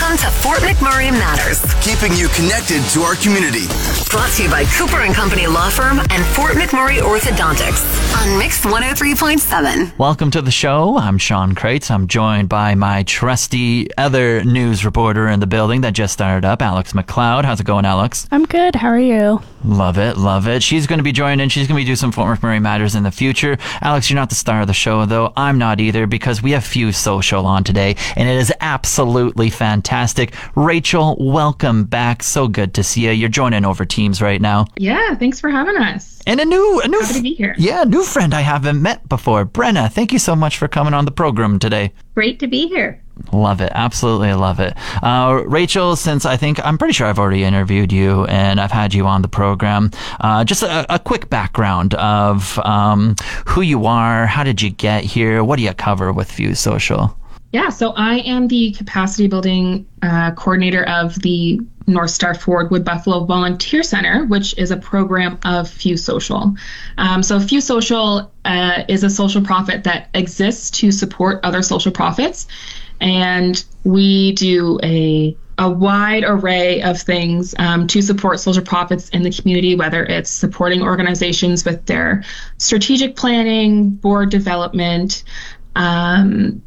Welcome to Fort McMurray Matters, keeping you connected to our community. brought to you by Cooper and Company Law Firm and Fort McMurray Orthodontics on Mix 103.7. Welcome to the show. I'm Sean Kreitz. I'm joined by my trusty other news reporter in the building that just started up, Alex McLeod. How's it going, Alex? I'm good. How are you? Love it, love it. She's going to be joining. In. She's going to be doing some Fort McMurray Matters in the future. Alex, you're not the star of the show, though. I'm not either because we have Fuse Social on today, and it is absolutely fantastic. Rachel, welcome back. So good to see you. You're joining over Teams right now. Yeah, thanks for having us. And a new, a new, Happy to be here. yeah, new friend I haven't met before, Brenna. Thank you so much for coming on the program today. Great to be here. Love it. Absolutely love it. Uh, Rachel, since I think, I'm pretty sure I've already interviewed you and I've had you on the program, uh, just a, a quick background of um, who you are, how did you get here, what do you cover with Fuse Social? Yeah, so I am the capacity building uh, coordinator of the North Star Ford Wood Buffalo Volunteer Center, which is a program of Fuse Social. Um, so Fuse Social uh, is a social profit that exists to support other social profits, and we do a a wide array of things um, to support social profits in the community, whether it's supporting organizations with their strategic planning, board development, um,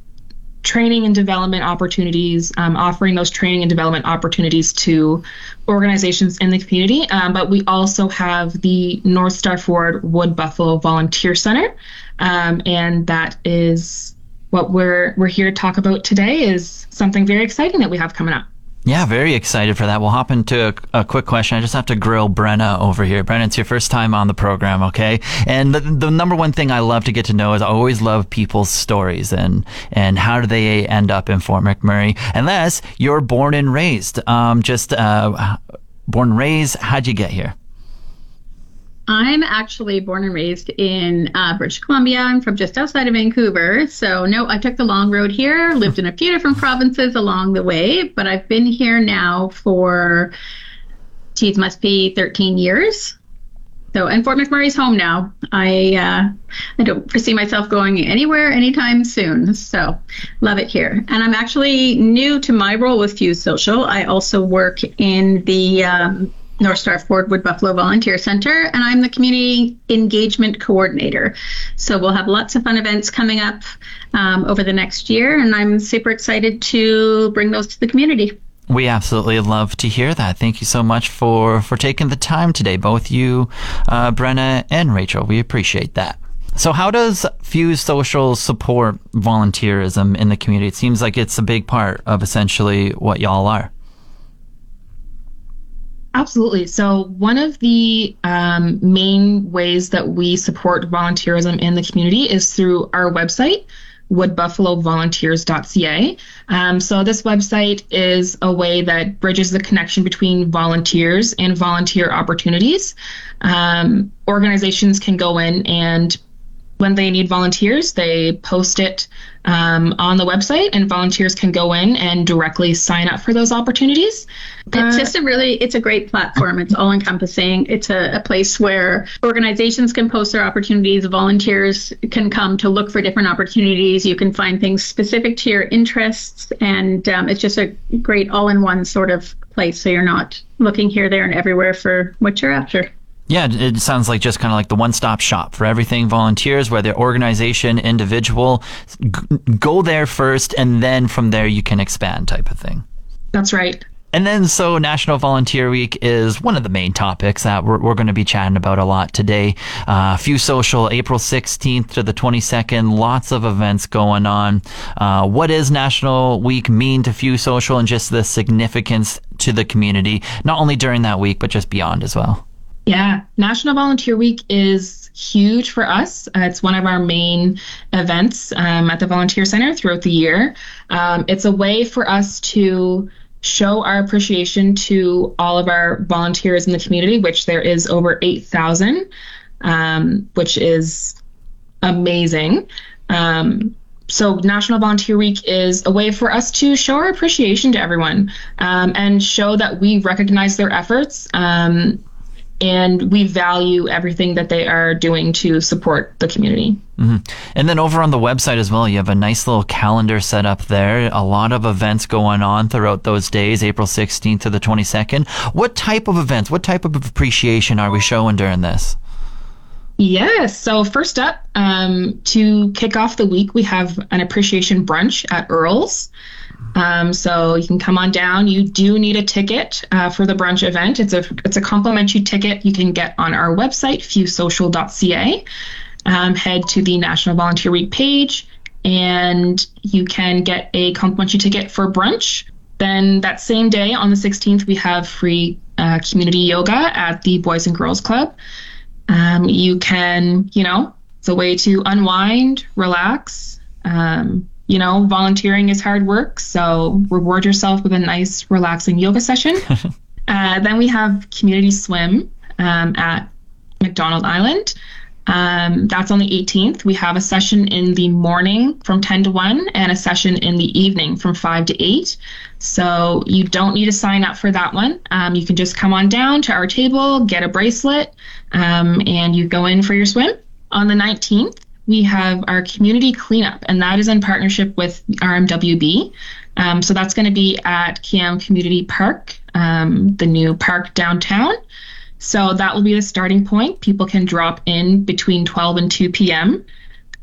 training and development opportunities, um, offering those training and development opportunities to organizations in the community. Um, but we also have the North Star Ford Wood Buffalo Volunteer Center, um, and that is what we're we're here to talk about today. Is something very exciting that we have coming up. Yeah, very excited for that. We'll hop into a, a, quick question. I just have to grill Brenna over here. Brenna, it's your first time on the program, okay? And the, the number one thing I love to get to know is I always love people's stories and and how do they end up in Fort McMurray? Unless you're born and raised, um, just uh, born and raised. How'd you get here? I'm actually born and raised in uh, British Columbia. I'm from just outside of Vancouver. So, no, I took the long road here, lived in a few different provinces along the way, but I've been here now for, geez, must be 13 years. So, and Fort McMurray's home now. I uh, I don't foresee myself going anywhere anytime soon. So, love it here. And I'm actually new to my role with Fuse Social. I also work in the um, North Star Ford Wood Buffalo Volunteer Center, and I'm the Community Engagement Coordinator. So we'll have lots of fun events coming up um, over the next year, and I'm super excited to bring those to the community. We absolutely love to hear that. Thank you so much for, for taking the time today, both you, uh, Brenna, and Rachel. We appreciate that. So, how does Fuse Social support volunteerism in the community? It seems like it's a big part of essentially what y'all are. Absolutely. So, one of the um, main ways that we support volunteerism in the community is through our website, woodbuffalovolunteers.ca. Um, so, this website is a way that bridges the connection between volunteers and volunteer opportunities. Um, organizations can go in and when they need volunteers, they post it um, on the website, and volunteers can go in and directly sign up for those opportunities. It's just a really, it's a great platform. It's all encompassing. It's a, a, place where organizations can post their opportunities. Volunteers can come to look for different opportunities. You can find things specific to your interests, and um, it's just a great all-in-one sort of place. So you're not looking here, there, and everywhere for what you're after. Yeah, it sounds like just kind of like the one stop shop for everything volunteers, whether organization, individual, go there first, and then from there you can expand type of thing. That's right. And then, so National Volunteer Week is one of the main topics that we're, we're going to be chatting about a lot today. Uh, Fuse Social, April 16th to the 22nd, lots of events going on. Uh, what does National Week mean to Fuse Social and just the significance to the community, not only during that week, but just beyond as well? Yeah, National Volunteer Week is huge for us. Uh, it's one of our main events um, at the Volunteer Center throughout the year. Um, it's a way for us to show our appreciation to all of our volunteers in the community, which there is over 8,000, um, which is amazing. Um, so National Volunteer Week is a way for us to show our appreciation to everyone um, and show that we recognize their efforts um, and we value everything that they are doing to support the community. And then over on the website as well, you have a nice little calendar set up there. A lot of events going on throughout those days, April 16th to the 22nd. What type of events, what type of appreciation are we showing during this? Yes. So first up, um, to kick off the week, we have an appreciation brunch at Earl's. Um, so you can come on down. You do need a ticket uh, for the brunch event. It's a it's a complimentary ticket you can get on our website, fusesocial.ca. Um, head to the National Volunteer Week page, and you can get a complimentary ticket for brunch. Then that same day, on the 16th, we have free uh, community yoga at the Boys and Girls Club. Um, you can, you know, it's a way to unwind, relax. Um, you know, volunteering is hard work, so reward yourself with a nice, relaxing yoga session. uh, then we have community swim um, at McDonald Island. Um, that's on the 18th. We have a session in the morning from 10 to 1 and a session in the evening from 5 to 8. So you don't need to sign up for that one. Um, you can just come on down to our table, get a bracelet, um, and you go in for your swim. On the 19th, we have our community cleanup, and that is in partnership with RMWB. Um, so that's going to be at Kiam Community Park, um, the new park downtown. So that will be the starting point. People can drop in between 12 and 2 p.m.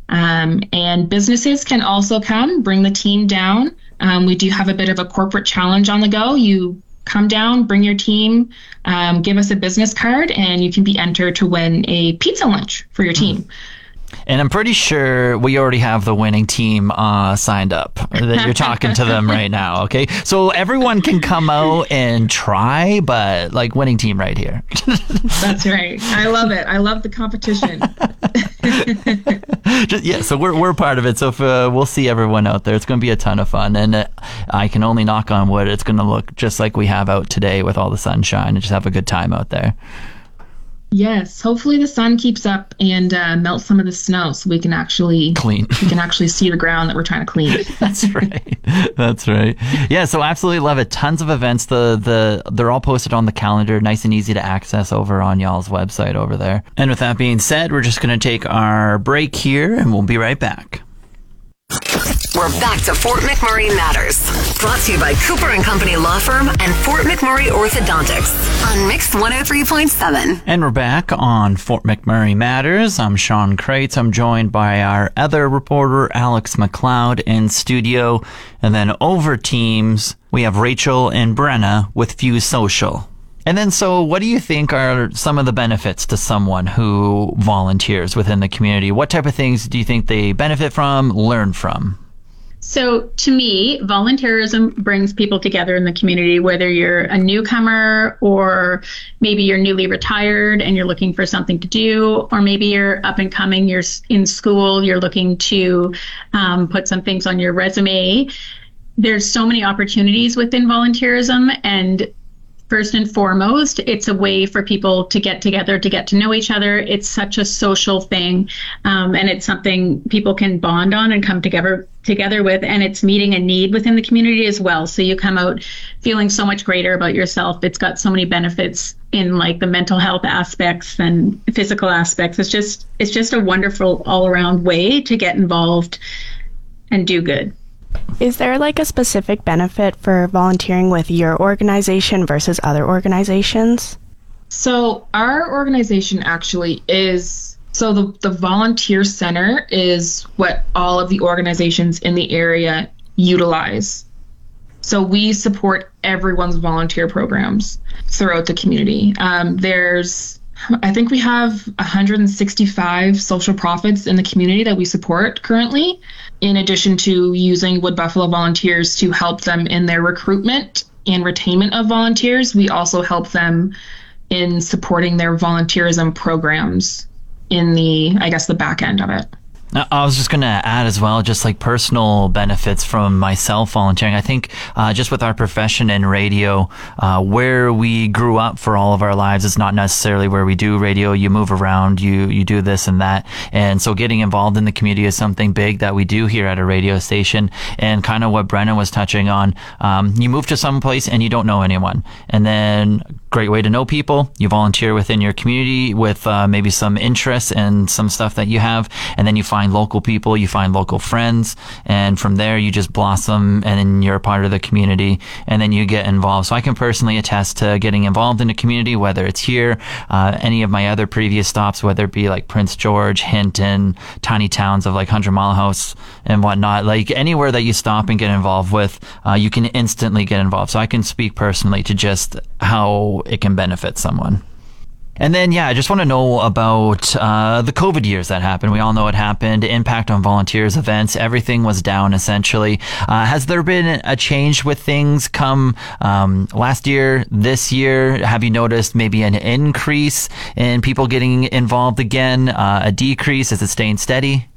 Um, and businesses can also come, bring the team down. Um, we do have a bit of a corporate challenge on the go. You come down, bring your team, um, give us a business card, and you can be entered to win a pizza lunch for your team. And I'm pretty sure we already have the winning team uh, signed up. That you're talking to them right now. Okay, so everyone can come out and try, but like winning team right here. That's right. I love it. I love the competition. Just, yeah, so we're we're part of it. So if, uh, we'll see everyone out there. It's going to be a ton of fun, and uh, I can only knock on wood. It's going to look just like we have out today with all the sunshine, and just have a good time out there. Yes, hopefully the sun keeps up and uh, melts some of the snow, so we can actually Clean. we can actually see the ground that we're trying to clean. That's right. That's right. Yeah, so absolutely love it. Tons of events. The the they're all posted on the calendar, nice and easy to access over on y'all's website over there. And with that being said, we're just going to take our break here, and we'll be right back. We're back to Fort McMurray Matters. Brought to you by Cooper and Company Law Firm and Fort McMurray Orthodontics on Mix 103.7. And we're back on Fort McMurray Matters. I'm Sean Kreitz. I'm joined by our other reporter, Alex McLeod, in studio. And then over teams, we have Rachel and Brenna with Fuse Social. And then, so what do you think are some of the benefits to someone who volunteers within the community? What type of things do you think they benefit from, learn from? So, to me, volunteerism brings people together in the community, whether you're a newcomer or maybe you're newly retired and you're looking for something to do, or maybe you're up and coming, you're in school, you're looking to um, put some things on your resume. There's so many opportunities within volunteerism, and first and foremost, it's a way for people to get together, to get to know each other. It's such a social thing, um, and it's something people can bond on and come together together with. And it's meeting a need within the community as well. So you come out feeling so much greater about yourself. It's got so many benefits in like the mental health aspects and physical aspects. It's just it's just a wonderful all around way to get involved and do good. Is there like a specific benefit for volunteering with your organization versus other organizations? So our organization actually is so the the volunteer center is what all of the organizations in the area utilize. So we support everyone's volunteer programs throughout the community. Um, there's I think we have 165 social profits in the community that we support currently, in addition to using Wood Buffalo volunteers to help them in their recruitment and retainment of volunteers. We also help them in supporting their volunteerism programs in the, I guess, the back end of it. I was just going to add as well, just like personal benefits from myself volunteering. I think uh, just with our profession in radio, uh, where we grew up for all of our lives is not necessarily where we do radio. You move around, you you do this and that, and so getting involved in the community is something big that we do here at a radio station. And kind of what Brenna was touching on, um, you move to some place and you don't know anyone, and then great way to know people. You volunteer within your community with uh, maybe some interests and some stuff that you have, and then you find local people, you find local friends, and from there you just blossom, and then you're a part of the community, and then you get involved. So I can personally attest to getting involved in a community, whether it's here, uh, any of my other previous stops, whether it be like Prince George, Hinton, tiny towns of like Hundred Mile House and whatnot, like anywhere that you stop and get involved with, uh, you can instantly get involved. So I can speak personally to just how it can benefit someone. And then, yeah, I just want to know about uh, the COVID years that happened. We all know it happened. Impact on volunteers, events, everything was down essentially. Uh, has there been a change with things come um, last year, this year? Have you noticed maybe an increase in people getting involved again, uh, a decrease? Is it staying steady?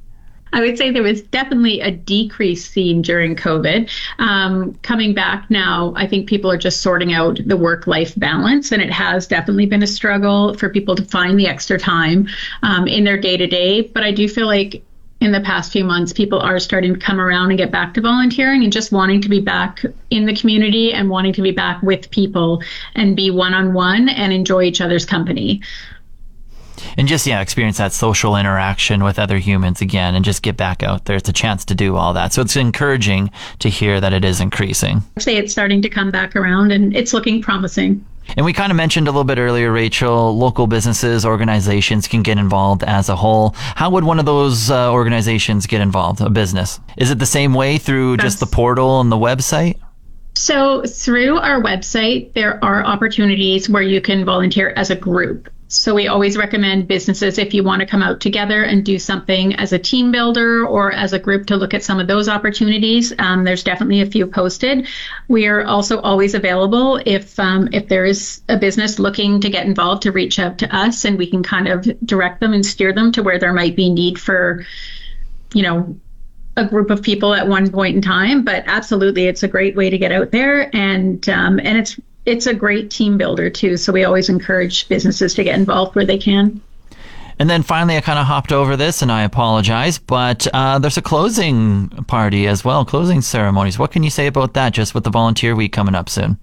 I would say there was definitely a decrease seen during COVID. Um, coming back now, I think people are just sorting out the work life balance, and it has definitely been a struggle for people to find the extra time um, in their day to day. But I do feel like in the past few months, people are starting to come around and get back to volunteering and just wanting to be back in the community and wanting to be back with people and be one on one and enjoy each other's company and just yeah experience that social interaction with other humans again and just get back out there it's a chance to do all that so it's encouraging to hear that it is increasing say it's starting to come back around and it's looking promising and we kind of mentioned a little bit earlier, Rachel, local businesses, organizations can get involved as a whole. How would one of those uh, organizations get involved, a business? Is it the same way through just the portal and the website? So, through our website, there are opportunities where you can volunteer as a group. So we always recommend businesses if you want to come out together and do something as a team builder or as a group to look at some of those opportunities. Um, there's definitely a few posted. We are also always available if um, if there is a business looking to get involved to reach out to us and we can kind of direct them and steer them to where there might be need for, you know, a group of people at one point in time. But absolutely, it's a great way to get out there and um, and it's it's a great team builder too. So we always encourage businesses to get involved where they can. And then finally, I kind of hopped over this, and I apologize, but uh, there's a closing party as well, closing ceremonies. What can you say about that, just with the volunteer week coming up soon?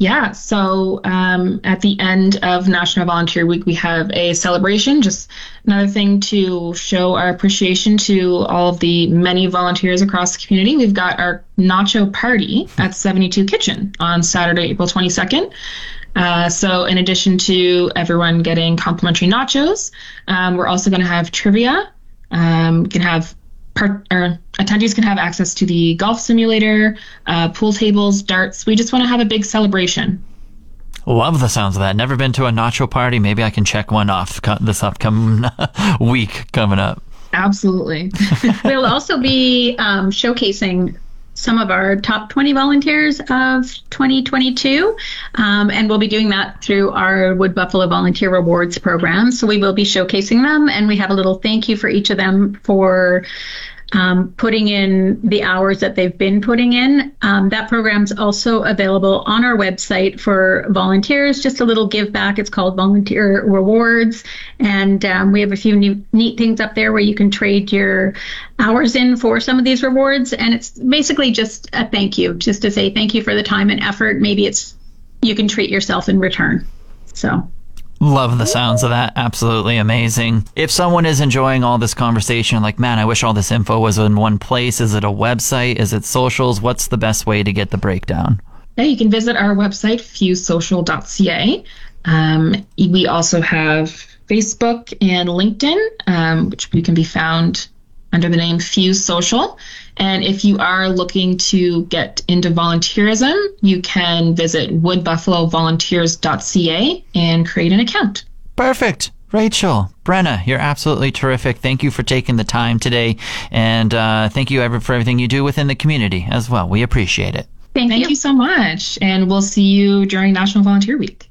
Yeah, so um, at the end of National Volunteer Week, we have a celebration. Just another thing to show our appreciation to all of the many volunteers across the community. We've got our nacho party at 72 Kitchen on Saturday, April 22nd. Uh, so, in addition to everyone getting complimentary nachos, um, we're also going to have trivia. Um, we can have part, or attendees can have access to the golf simulator, uh, pool tables, darts. We just want to have a big celebration. Love the sounds of that. Never been to a nacho party. Maybe I can check one off this upcoming week coming up. Absolutely. we'll also be um, showcasing some of our top 20 volunteers of 2022. Um, and we'll be doing that through our Wood Buffalo Volunteer Rewards program. So we will be showcasing them, and we have a little thank you for each of them for um, putting in the hours that they've been putting in. Um, that program's also available on our website for volunteers. Just a little give back. It's called Volunteer Rewards, and um, we have a few new, neat things up there where you can trade your hours in for some of these rewards. And it's basically just a thank you, just to say thank you for the time and effort. Maybe it's you can treat yourself in return. So. Love the sounds of that. Absolutely amazing. If someone is enjoying all this conversation, like, man, I wish all this info was in one place. Is it a website? Is it socials? What's the best way to get the breakdown? Yeah, you can visit our website, fusesocial.ca. Um, we also have Facebook and LinkedIn, um, which we can be found under the name Fuse Social. And if you are looking to get into volunteerism, you can visit woodbuffalovolunteers.ca and create an account. Perfect. Rachel, Brenna, you're absolutely terrific. Thank you for taking the time today. And uh, thank you ever for everything you do within the community as well. We appreciate it. Thank, thank you. you so much. And we'll see you during National Volunteer Week.